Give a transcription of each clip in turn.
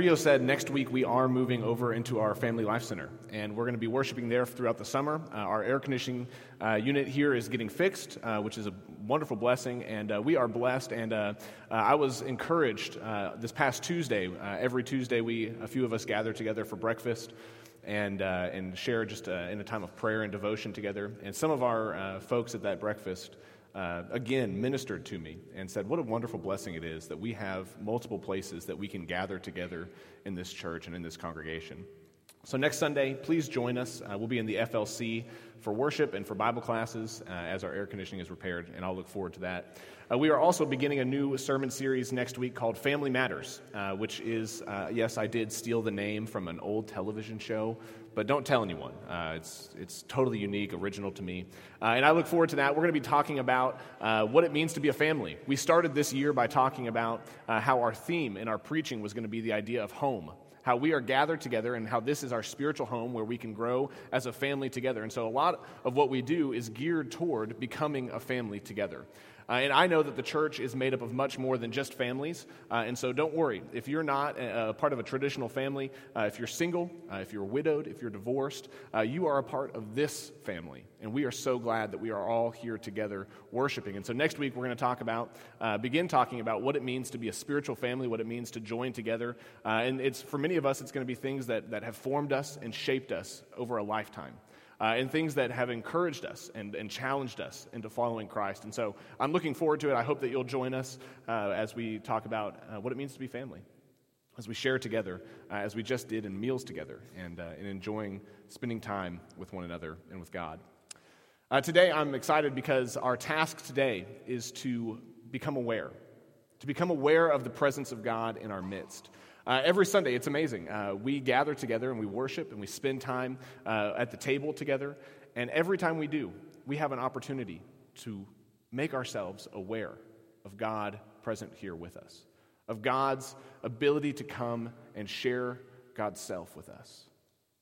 Rio said next week we are moving over into our Family Life Center, and we're going to be worshiping there throughout the summer. Uh, our air conditioning uh, unit here is getting fixed, uh, which is a wonderful blessing, and uh, we are blessed. And uh, uh, I was encouraged this past Tuesday. every Tuesday, we a few of us gather together for breakfast and and share just in a time of prayer and devotion together. And some of our folks at that breakfast uh, again ministered to me and said, What a wonderful blessing it is that we have multiple places that we can gather together in this church and in this congregation. So, next Sunday, please join us. Uh, we'll be in the FLC for worship and for Bible classes uh, as our air conditioning is repaired, and I'll look forward to that. Uh, we are also beginning a new sermon series next week called Family Matters, uh, which is, uh, yes, I did steal the name from an old television show but don't tell anyone. Uh, it's, it's totally unique, original to me. Uh, and I look forward to that. We're going to be talking about what it means to be a family. We started this year by talking about how our theme in our preaching was going to be the idea of home. How we are gathered together and how this is our spiritual home where we can grow as a family together. And so, a lot of what we do is geared toward becoming a family together. Uh, and I know that the church is made up of much more than just families. Uh, and so don't worry. If you're not a, a part of a traditional family, uh, if you're single, uh, if you're widowed, if you're divorced, uh, you are a part of this family. And we are so glad that we are all here together worshiping. And so next week, we're going to talk about, uh, begin talking about what it means to be a spiritual family, what it means to join together. and it's, for many of us, it's going to be things that, that have formed us and shaped us over a lifetime uh, and things that have encouraged us and, and challenged us into following Christ. And so I'm looking forward to it. I hope that you'll join us uh, as we talk about uh, what it means to be family, as we share together, uh, as we just did in meals together, and, uh, in enjoying spending time with one another and with God. Uh, today, I'm excited because our task today is to become aware, to become aware of the presence of God in our midst. Uh, every Sunday, it's amazing. Uh, we gather together and we worship and we spend time uh, at the table together. And every time we do, we have an opportunity to make ourselves aware of God present here with us, of God's ability to come and share God's self with us.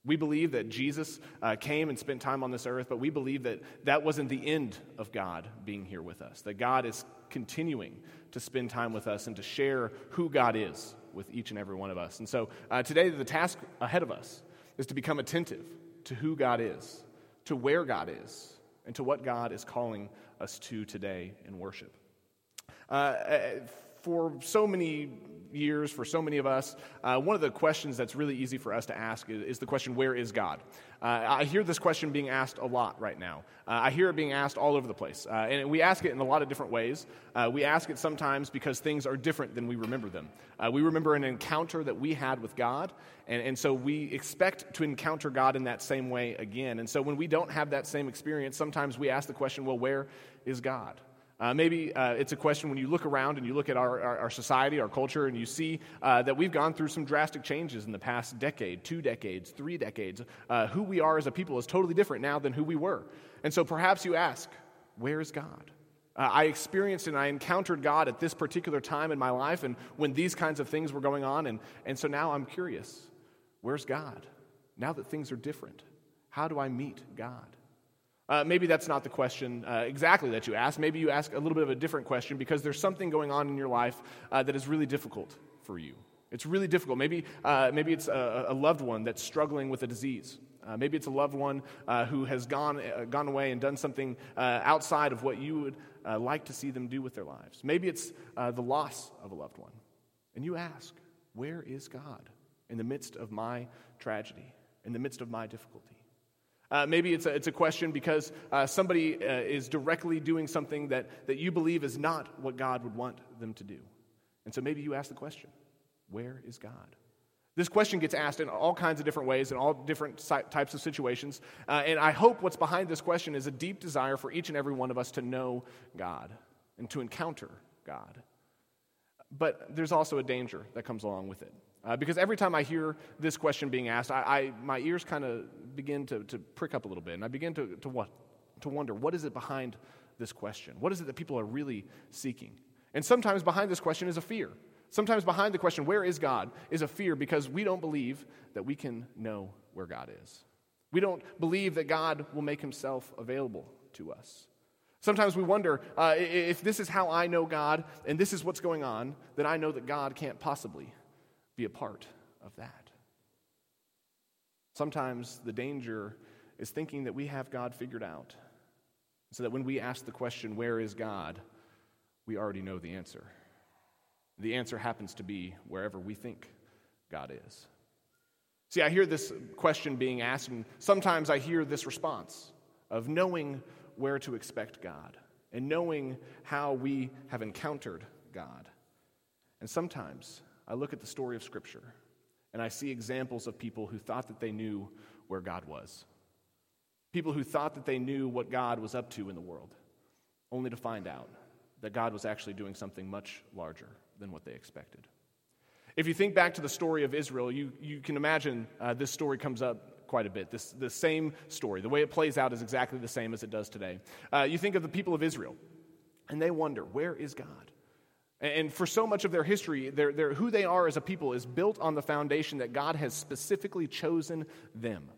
We believe that Jesus uh, came and spent time on this earth, but we believe that that wasn't the end of God being here with us, that God is continuing to spend time with us and to share who God is with each and every one of us. And so uh, today, the task ahead of us is to become attentive to who God is, to where God is, and to what God is calling us to today in worship. Uh, uh for so many years, for so many of us, uh, one of the questions that's really easy for us to ask is, is the question, Where is God? Uh, I hear this question being asked a lot right now. Uh, I hear it being asked all over the place. Uh, and we ask it in a lot of different ways. Uh, we ask it sometimes because things are different than we remember them. Uh, we remember an encounter that we had with God, and, and so we expect to encounter God in that same way again. And so when we don't have that same experience, sometimes we ask the question, Well, where is God? Uh, maybe uh, it's a question when you look around and you look at our, our, our society, our culture, and you see uh, that we've gone through some drastic changes in the past decade, two decades, three decades. Uh, who we are as a people is totally different now than who we were. And so perhaps you ask, where is God? Uh, I experienced and I encountered God at this particular time in my life and when these kinds of things were going on. And, and so now I'm curious where's God? Now that things are different, how do I meet God? Uh, maybe that's not the question uh, exactly that you ask. Maybe you ask a little bit of a different question because there's something going on in your life uh, that is really difficult for you. It's really difficult. Maybe, uh, maybe it's a, a, loved one that's struggling with a disease. Uh, maybe it's a loved one uh, who has gone, gone away and done something outside of what you would like to see them do with their lives. Maybe it's the loss of a loved one. And you ask, Where is God in the midst of my tragedy, in the midst of my difficulty? Uh, maybe it's a, it's a question because uh, somebody uh, is directly doing something that, that you believe is not what God would want them to do. And so maybe you ask the question where is God? This question gets asked in all kinds of different ways, in all different types of situations. Uh, and I hope what's behind this question is a deep desire for each and every one of us to know God and to encounter God. But there's also a danger that comes along with it. Uh, because every time I hear this question being asked, I, I my ears kind of begin to, to prick up a little bit, and I begin to, to, what, to wonder what is it behind this question? What is it that people are really seeking? And sometimes behind this question is a fear. Sometimes behind the question, where is God, is a fear because we don't believe that we can know where God is. We don't believe that God will make himself available to us. Sometimes we wonder uh, if this is how I know God and this is what's going on, then I know that God can't possibly be a part of that. Sometimes the danger is thinking that we have God figured out, so that when we ask the question, Where is God? we already know the answer. The answer happens to be wherever we think God is. See, I hear this question being asked, and sometimes I hear this response of knowing where to expect God and knowing how we have encountered God. And sometimes I look at the story of Scripture and I see examples of people who thought that they knew where God was. People who thought that they knew what God was up to in the world, only to find out that God was actually doing something much larger than what they expected. If you think back to the story of Israel, you, you can imagine uh, this story comes up quite a bit. This, the same story, the way it plays out is exactly the same as it does today. Uh, you think of the people of Israel, and they wonder, where is God? And for so much of their history, they're, they're, who they are as a people is built on the foundation that God has specifically chosen them.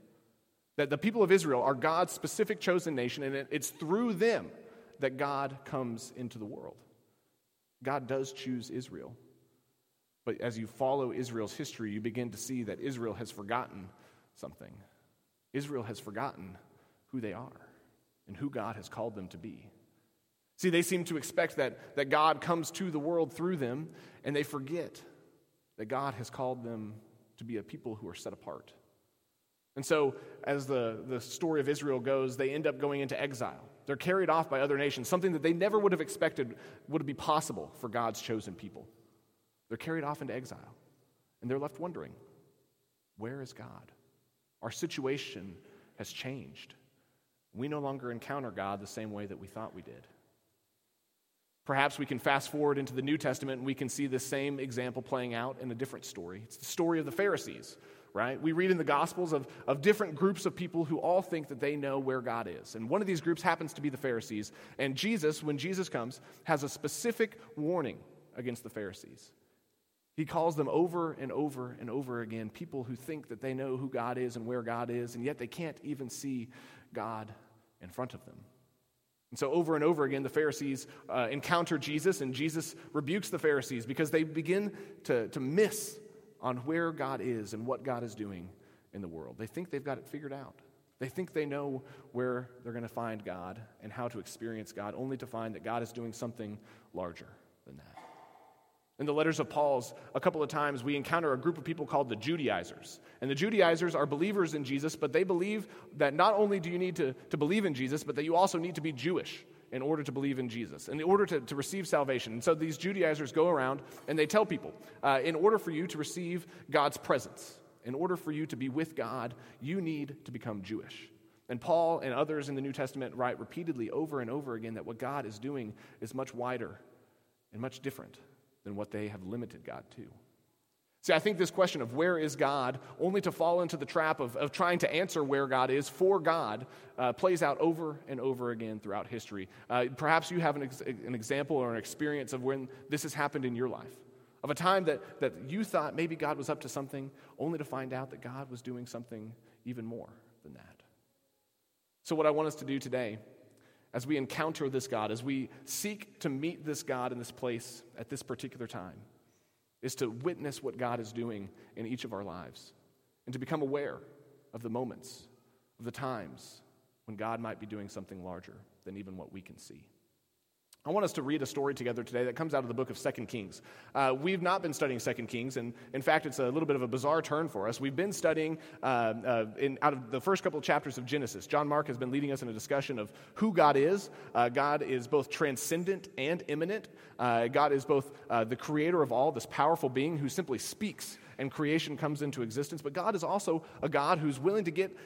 That the people of Israel are God's specific chosen nation, and it's through them that God comes into the world. God does choose Israel. But as you follow Israel's history, you begin to see that Israel has forgotten something. Israel has forgotten who they are and who God has called them to be. See, they seem to expect that, that God comes to the world through them, and they forget that God has called them to be a people who are set apart. And so, as the, the story of Israel goes, they end up going into exile. They're carried off by other nations, something that they never would have expected would be possible for God's chosen people. They're carried off into exile, and they're left wondering where is God? Our situation has changed. We no longer encounter God the same way that we thought we did. Perhaps we can fast forward into the New Testament and we can see the same example playing out in a different story. It's the story of the Pharisees, right? We read in the Gospels of, of different groups of people who all think that they know where God is. And one of these groups happens to be the Pharisees. And Jesus, when Jesus comes, has a specific warning against the Pharisees. He calls them over and over and over again people who think that they know who God is and where God is, and yet they can't even see God in front of them. And so, over and over again, the Pharisees uh, encounter Jesus, and Jesus rebukes the Pharisees because they begin to, to miss on where God is and what God is doing in the world. They think they've got it figured out. They think they know where they're going to find God and how to experience God, only to find that God is doing something larger than that. In the letters of Paul's, a couple of times we encounter a group of people called the Judaizers. And the Judaizers are believers in Jesus, but they believe that not only do you need to, to believe in Jesus, but that you also need to be Jewish in order to believe in Jesus, in order to, to receive salvation. And so these Judaizers go around and they tell people uh, in order for you to receive God's presence, in order for you to be with God, you need to become Jewish. And Paul and others in the New Testament write repeatedly over and over again that what God is doing is much wider and much different than what they have limited God to. See, I think this question of where is God, only to fall into the trap of, of trying to answer where God is for God, uh, plays out over and over again throughout history. Uh, perhaps you have an, ex- an example or an experience of when this has happened in your life, of a time that, that you thought maybe God was up to something, only to find out that God was doing something even more than that. So, what I want us to do today as we encounter this God, as we seek to meet this God in this place at this particular time, is to witness what God is doing in each of our lives and to become aware of the moments, of the times when God might be doing something larger than even what we can see. I want us to read a story together today that comes out of the book of Second Kings. Uh, we've not been studying Second Kings, and in fact, it's a little bit of a bizarre turn for us. We've been studying uh, uh, in, out of the first couple of chapters of Genesis. John Mark has been leading us in a discussion of who God is. Uh, God is both transcendent and immanent. Uh, God is both uh, the creator of all, this powerful being who simply speaks and creation comes into existence. But God is also a God who's willing to get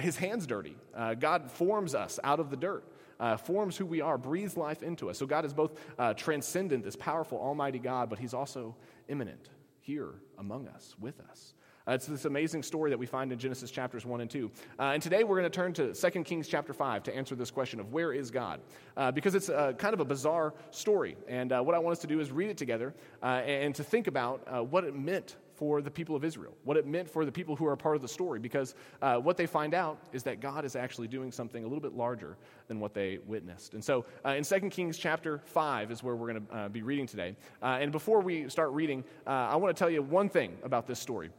his hands dirty. God forms us out of the dirt uh, forms who we are, breathes life into us. So God is both uh, transcendent, this powerful, almighty God, but He's also immanent here among us, with us. Uh, it's this amazing story that we find in Genesis chapters 1 and 2. Uh, and today we're going to turn to 2 Kings chapter 5 to answer this question of where is God? Uh, because it's kind of a bizarre story. And uh, what I want us to do is read it together uh, and to think about uh, what it meant for the people of Israel, what it meant for the people who are a part of the story, because uh, what they find out is that God is actually doing something a little bit larger than what they witnessed. And so uh, in 2 Kings chapter 5 is where we're going to uh, be reading today. Uh, and before we start reading, uh, I want to tell you one thing about this story.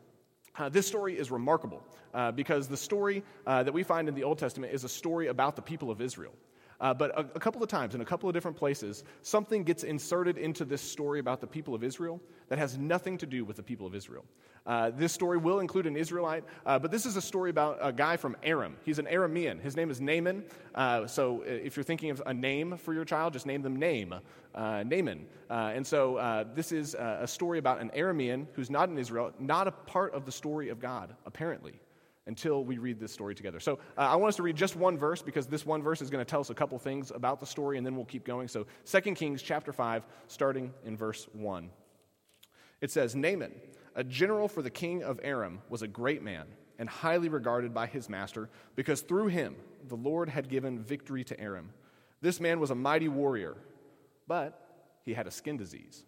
Uh, this story is remarkable uh, because the story uh, that we find in the Old Testament is a story about the people of Israel. Uh, but a, a, couple of times in a couple of different places, something gets inserted into this story about the people of Israel that has nothing to do with the people of Israel. Uh, this story will include an Israelite, uh, but this is a story about a guy from Aram. He's an Aramean. His name is Naaman. Uh, so uh, if you're thinking of a name for your child, just name them Name, uh, Naaman. and so this is a story about an Aramean who's not in Israel, not a part of the story of God, apparently until we read this story together. So uh, I want us to read just one verse because this one verse is going to tell us a couple things about the story, and then we'll keep going. So 2 Kings chapter 5, starting in verse 1. It says, Naaman, a general for the king of Aram, was a great man and highly regarded by his master because through him the Lord had given victory to Aram. This man was a mighty warrior, but he had a skin disease.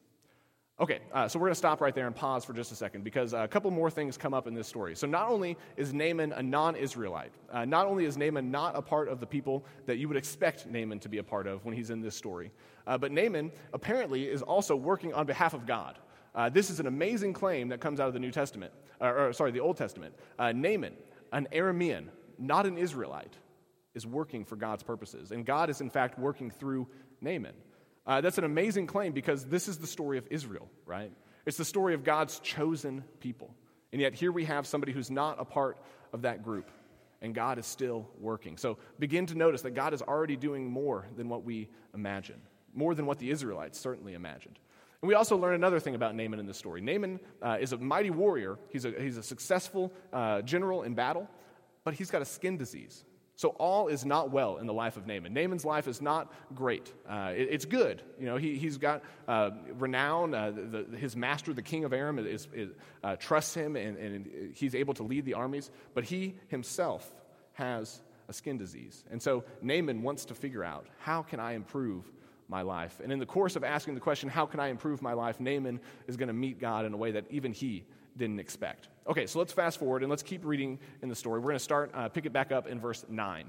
Okay, uh, so we're going to stop right there and pause for just a second because a couple more things come up in this story. So, not only is Naaman a non Israelite, uh, not only is Naaman not a part of the people that you would expect Naaman to be a part of when he's in this story, uh, but Naaman apparently is also working on behalf of God. Uh, this is an amazing claim that comes out of the New Testament, or, or sorry, the Old Testament. Uh, Naaman, an Aramean, not an Israelite, is working for God's purposes. And God is, in fact, working through Naaman. Uh, that's an amazing claim because this is the story of Israel, right? It's the story of God's chosen people. And yet, here we have somebody who's not a part of that group, and God is still working. So, begin to notice that God is already doing more than what we imagine, more than what the Israelites certainly imagined. And we also learn another thing about Naaman in this story. Naaman uh, is a mighty warrior, he's a, he's a successful uh, general in battle, but he's got a skin disease. So all is not well in the life of Naaman. Naaman's life is not great. Uh, it, it's good. You know, he, he's got uh, renown. Uh, the, the, his master, the king of Aram, is, is uh, trusts him and, and he's able to lead the armies. But he himself has a skin disease. And so Naaman wants to figure out, how can I improve my life? And in the course of asking the question, how can I improve my life, Naaman is going to meet God in a way that even he didn't expect. Okay, so let's fast forward and let's keep reading in the story. We're going to start, uh, pick it back up in verse 9.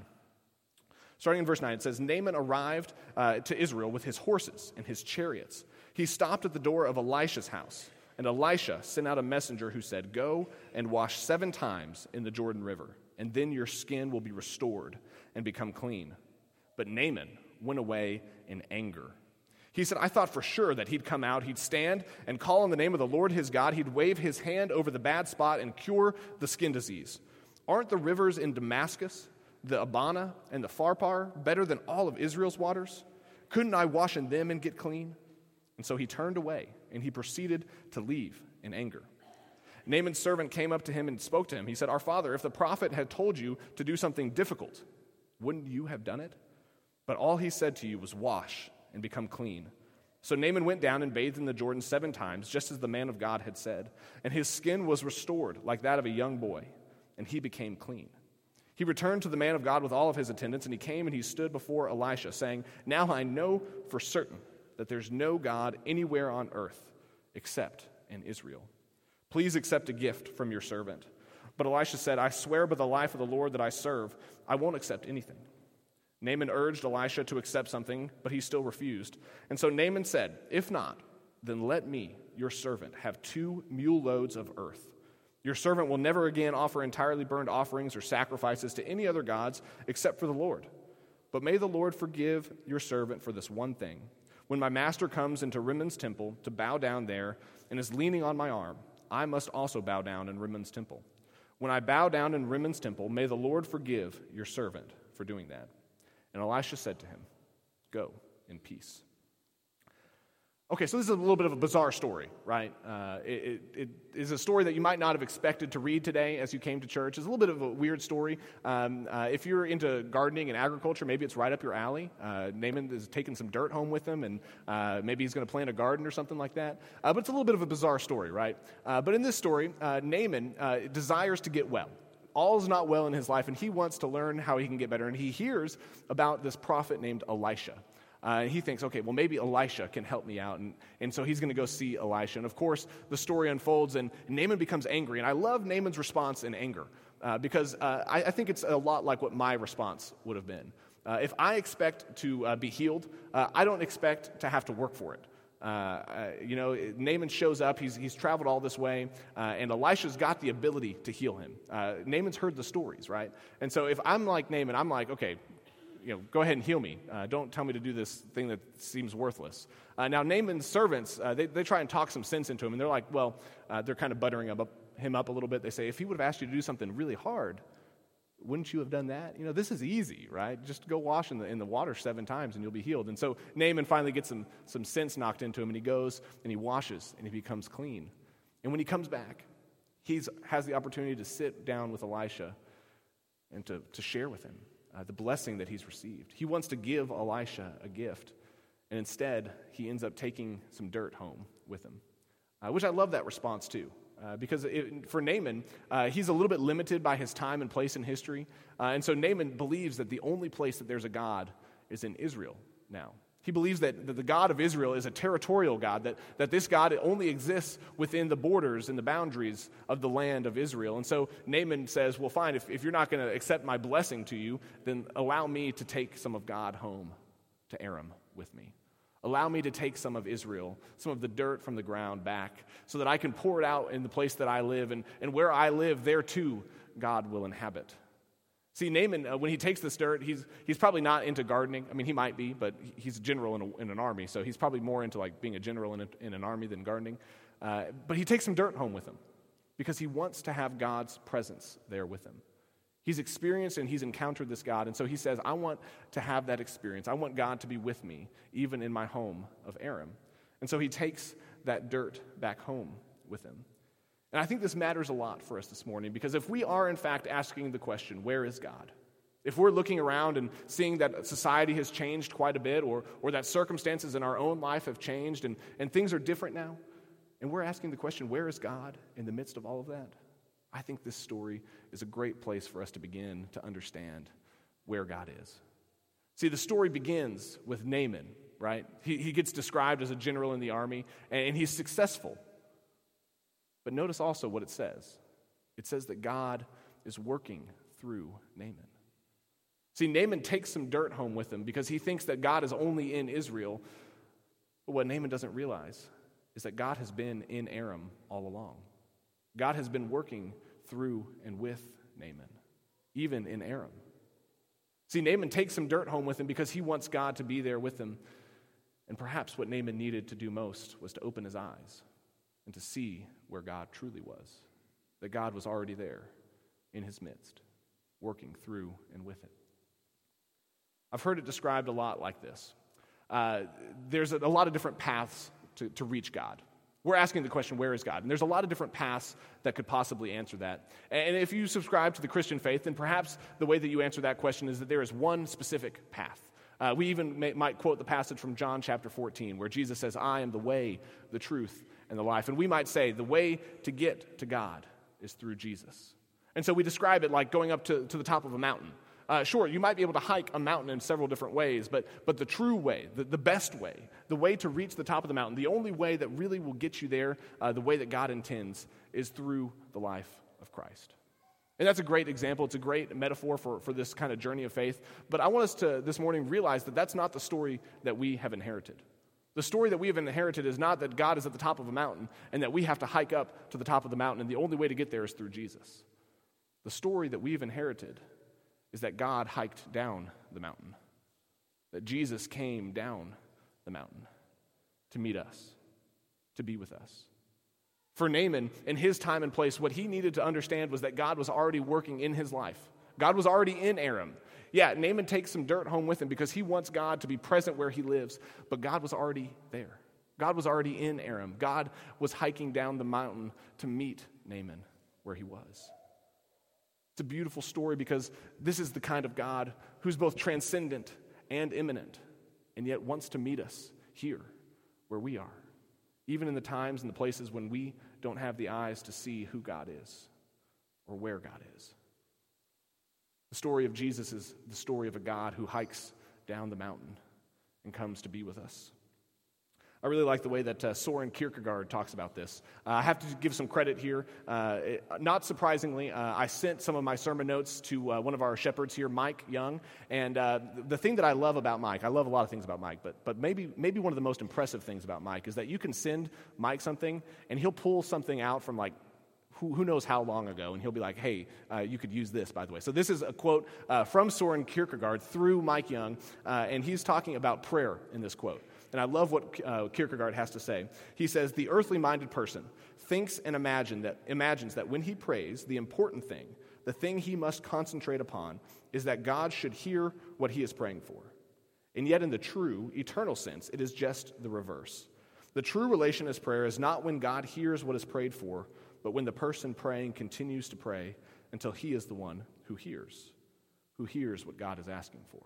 Starting in verse 9, it says Naaman arrived uh, to Israel with his horses and his chariots. He stopped at the door of Elisha's house, and Elisha sent out a messenger who said, Go and wash seven times in the Jordan River, and then your skin will be restored and become clean. But Naaman went away in anger he said, I thought for sure that he'd come out, he'd stand and call on the name of the Lord his God, he'd wave his hand over the bad spot and cure the skin disease. Aren't the rivers in Damascus, the Abana, and the Pharpar better than all of Israel's waters? Couldn't I wash in them and get clean? And so he turned away and he proceeded to leave in anger. Naaman's servant came up to him and spoke to him. He said, Our father, if the prophet had told you to do something difficult, wouldn't you have done it? But all he said to you was, Wash and become clean. So Naaman went down and bathed in the Jordan seven times, just as the man of God had said, and his skin was restored like that of a young boy, and he became clean. He returned to the man of God with all of his attendants, and he came and he stood before Elisha, saying, Now I know for certain that there's no God anywhere on earth except in Israel. Please accept a gift from your servant. But Elisha said, I swear by the life of the Lord that I serve, I won't accept anything. Naaman urged Elisha to accept something, but he still refused. And so Naaman said, If not, then let me, your servant, have two mule loads of earth. Your servant will never again offer entirely burned offerings or sacrifices to any other gods except for the Lord. But may the Lord forgive your servant for this one thing. When my master comes into Rimmon's temple to bow down there and is leaning on my arm, I must also bow down in Rimmon's temple. When I bow down in Rimmon's temple, may the Lord forgive your servant for doing that. And Elisha said to him, Go in peace. Okay, so this is a little bit of a bizarre story, right? Uh, it, it, it is a story that you might not have expected to read today as you came to church. It's a little bit of a weird story. Um, uh, if you're into gardening and agriculture, maybe it's right up your alley. Uh, Naaman is taking some dirt home with him, and uh, maybe he's going to plant a garden or something like that. Uh, but it's a little bit of a bizarre story, right? Uh, but in this story, Naaman desires to get well all is not well in his life, and he wants to learn how he can get better. And he hears about this prophet named Elisha. Uh, and he thinks, okay, well, maybe Elisha can help me out. And, and so he's going to go see Elisha. And of course, the story unfolds, and Naaman becomes angry. And I love Naaman's response in anger uh, because uh, I, I, think it's a lot like what my response would have been. Uh, if I expect to uh, be healed, uh, I don't expect to have to work for it. Uh, uh, you know, Naaman shows up. He's, he's traveled all this way, uh, and Elisha's got the ability to heal him. Uh, Naaman's heard the stories, right? And so if I'm like Naaman, I'm like, okay, you know, go ahead and heal me. Uh, don't tell me to do this thing that seems worthless. Now, Naaman's servants, they, they try and talk some sense into him, and they're like, well, they're kind of buttering him up, him up a little bit. They say, if he would have asked you to do something really hard, wouldn't you have done that? You know, this is easy, right? Just go wash in the, in the water seven times and you'll be healed. And so Naaman finally gets some, some sense knocked into him and he goes and he washes and he becomes clean. And when he comes back, he has the opportunity to sit down with Elisha and to, to share with him uh, the blessing that he's received. He wants to give Elisha a gift. And instead, he ends up taking some dirt home with him, uh, which I love that response too. Uh, because it, for Naaman, uh, he's a little bit limited by his time and place in history. Uh, and so Naaman believes that the only place that there's a God is in Israel now. He believes that, that the God of Israel is a territorial God, that, that this God only exists within the borders and the boundaries of the land of Israel. And so Naaman says, Well, fine, if, if you're not going to accept my blessing to you, then allow me to take some of God home to Aram with me. Allow me to take some of Israel, some of the dirt from the ground back, so that I can pour it out in the place that I live. And, and where I live, there too, God will inhabit. See, Naaman, uh, when he takes this dirt, he's, he's probably not into gardening. I mean, he might be, but he's a general in, a, in an army, so he's probably more into like being a general in, a, in an army than gardening. Uh, but he takes some dirt home with him because he wants to have God's presence there with him. He's experienced and he's encountered this God. And so he says, I want to have that experience. I want God to be with me, even in my home of Aram. And so he takes that dirt back home with him. And I think this matters a lot for us this morning because if we are, in fact, asking the question, where is God? If we're looking around and seeing that society has changed quite a bit or, or that circumstances in our own life have changed and, and things are different now, and we're asking the question, where is God in the midst of all of that? I think this story is a great place for us to begin to understand where God is. See, the story begins with Naaman, right? He, he gets described as a general in the army, and, and he's successful. But notice also what it says it says that God is working through Naaman. See, Naaman takes some dirt home with him because he thinks that God is only in Israel. But what Naaman doesn't realize is that God has been in Aram all along. God has been working through and with Naaman, even in Aram. See, Naaman takes some dirt home with him because he wants God to be there with him. And perhaps what Naaman needed to do most was to open his eyes and to see where God truly was, that God was already there in his midst, working through and with it. I've heard it described a lot like this. Uh, there's a, a lot of different paths to, to reach God. We're asking the question, where is God? And there's a lot of different paths that could possibly answer that. And if you subscribe to the Christian faith, then perhaps the way that you answer that question is that there is one specific path. Uh, we even may, might quote the passage from John chapter 14, where Jesus says, I am the way, the truth, and the life. And we might say, the way to get to God is through Jesus. And so we describe it like going up to, to the top of a mountain. Uh, sure, you might be able to hike a mountain in several different ways, but, but the true way, the, the best way, the way to reach the top of the mountain, the only way that really will get you there, uh, the way that God intends, is through the life of Christ. And that's a great example. It's a great metaphor for, for this kind of journey of faith. But I want us to this morning realize that that's not the story that we have inherited. The story that we have inherited is not that God is at the top of a mountain and that we have to hike up to the top of the mountain, and the only way to get there is through Jesus. The story that we've inherited is that God hiked down the mountain, that Jesus came down the mountain to meet us, to be with us. For Naaman, in his time and place, what he needed to understand was that God was already working in his life. God was already in Aram. Yeah, Naaman takes some dirt home with him because he wants God to be present where he lives, but God was already there. God was already in Aram. God was hiking down the mountain to meet Naaman where he was. It's a beautiful story because this is the kind of God who's both transcendent and immanent, and yet wants to meet us here where we are, even in the times and the places when we don't have the eyes to see who God is or where God is. The story of Jesus is the story of a God who hikes down the mountain and comes to be with us. I really like the way that uh, Soren Kierkegaard talks about this. Uh, I have to give some credit here. Uh, it, not surprisingly, uh, I sent some of my sermon notes to uh, one of our shepherds here, Mike Young. And uh, the thing that I love about Mike, I love a lot of things about Mike, but, but maybe, maybe one of the most impressive things about Mike is that you can send Mike something and he'll pull something out from like who, who, knows how long ago, and he'll be like, hey, uh, you could use this, by the way. So, this is a quote uh, from Soren Kierkegaard through Mike Young, uh, and he's talking about prayer in this quote. And I love what uh, Kierkegaard has to say. He says, The earthly minded person thinks and imagine that, imagines that when he prays, the important thing, the thing he must concentrate upon, is that God should hear what he is praying for. And yet, in the true, eternal sense, it is just the reverse. The true relationist prayer is not when God hears what is prayed for, but when the person praying continues to pray until he is the one who hears, who hears what God is asking for.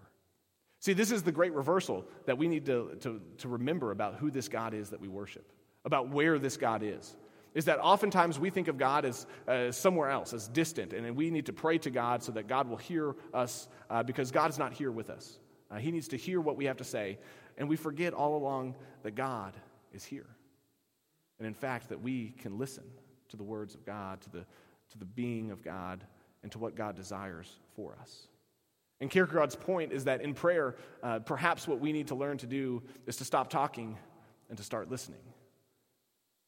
See, this is the great reversal that we need to, to, to remember about who this God is that we worship, about where this God is. Is that oftentimes we think of God as uh, somewhere else, as distant, and we need to pray to God so that God will hear us uh, because God is not here with us. Uh, he needs to hear what we have to say, and we forget all along that God is here. And in fact, that we can listen to the words of God, to the, to the being of God, and to what God desires for us. And Kierkegaard's point is that in prayer, uh, perhaps what we need to learn to do is to stop talking and to start listening.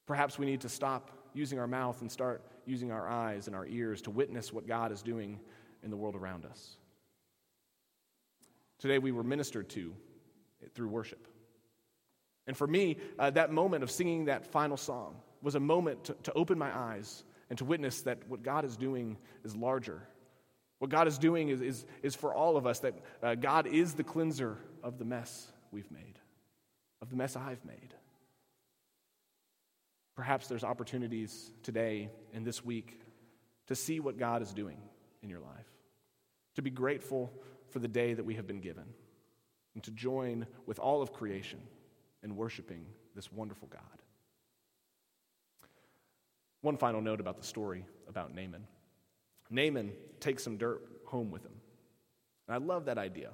Perhaps we need to stop using our mouth and start using our eyes and our ears to witness what God is doing in the world around us. Today we were ministered to through worship. And for me, uh, that moment of singing that final song was a moment to, to open my eyes and to witness that what God is doing is larger what God is doing is, is, is for all of us that uh, God is the cleanser of the mess we've made, of the mess I've made. Perhaps there's opportunities today and this week to see what God is doing in your life, to be grateful for the day that we have been given, and to join with all of creation in worshiping this wonderful God. One final note about the story about Naaman. Naaman takes some dirt home with him. And I love that idea.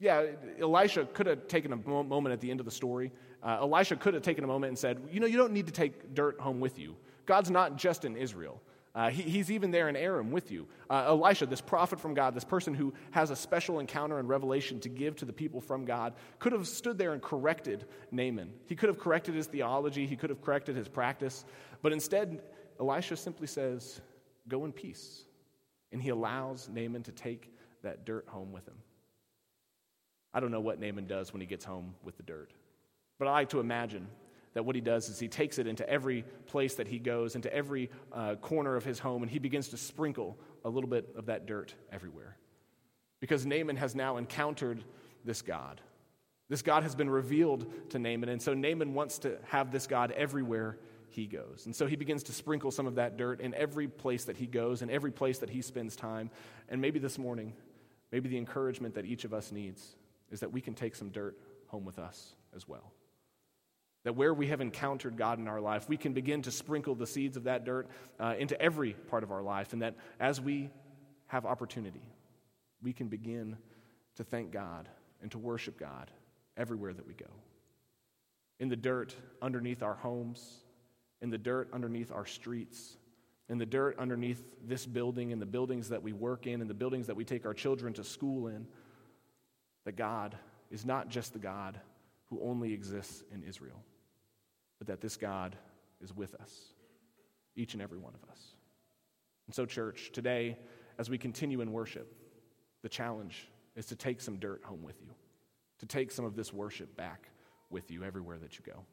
Yeah, Elisha could have taken a moment at the end of the story. Uh, Elisha could have taken a moment and said, You know, you don't need to take dirt home with you. God's not just in Israel. Uh, he, he's even there in Aram with you. Uh, Elisha, this prophet from God, this person who has a special encounter and revelation to give to the people from God, could have stood there and corrected Naaman. He could have corrected his theology, he could have corrected his practice, but instead, Elisha simply says, Go in peace. And he allows Naaman to take that dirt home with him. I don't know what Naaman does when he gets home with the dirt, but I like to imagine that what he does is he takes it into every place that he goes, into every uh, corner of his home, and he begins to sprinkle a little bit of that dirt everywhere. Because Naaman has now encountered this God. This God has been revealed to Naaman, and so Naaman wants to have this God everywhere he goes. And so he begins to sprinkle some of that dirt in every place that he goes, in every place that he spends time. And maybe this morning, maybe the encouragement that each of us needs is that we can take some dirt home with us as well. That where we have encountered God in our life, we can begin to sprinkle the seeds of that dirt uh, into every part of our life. And that as we have opportunity, we can begin to thank God and to worship God everywhere that we go. In the dirt underneath our homes, in the dirt underneath our streets, in the dirt underneath this building, in the buildings that we work in, in the buildings that we take our children to school in, that God is not just the God who only exists in Israel, but that this God is with us, each and every one of us. And so, church, today, as we continue in worship, the challenge is to take some dirt home with you, to take some of this worship back with you everywhere that you go.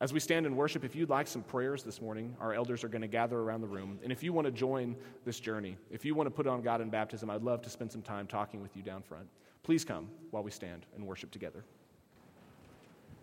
As we stand in worship, if you'd like some prayers this morning, our elders are going to gather around the room. And if you want to join this journey, if you want to put on God in baptism, I'd love to spend some time talking with you down front. Please come while we stand and worship together.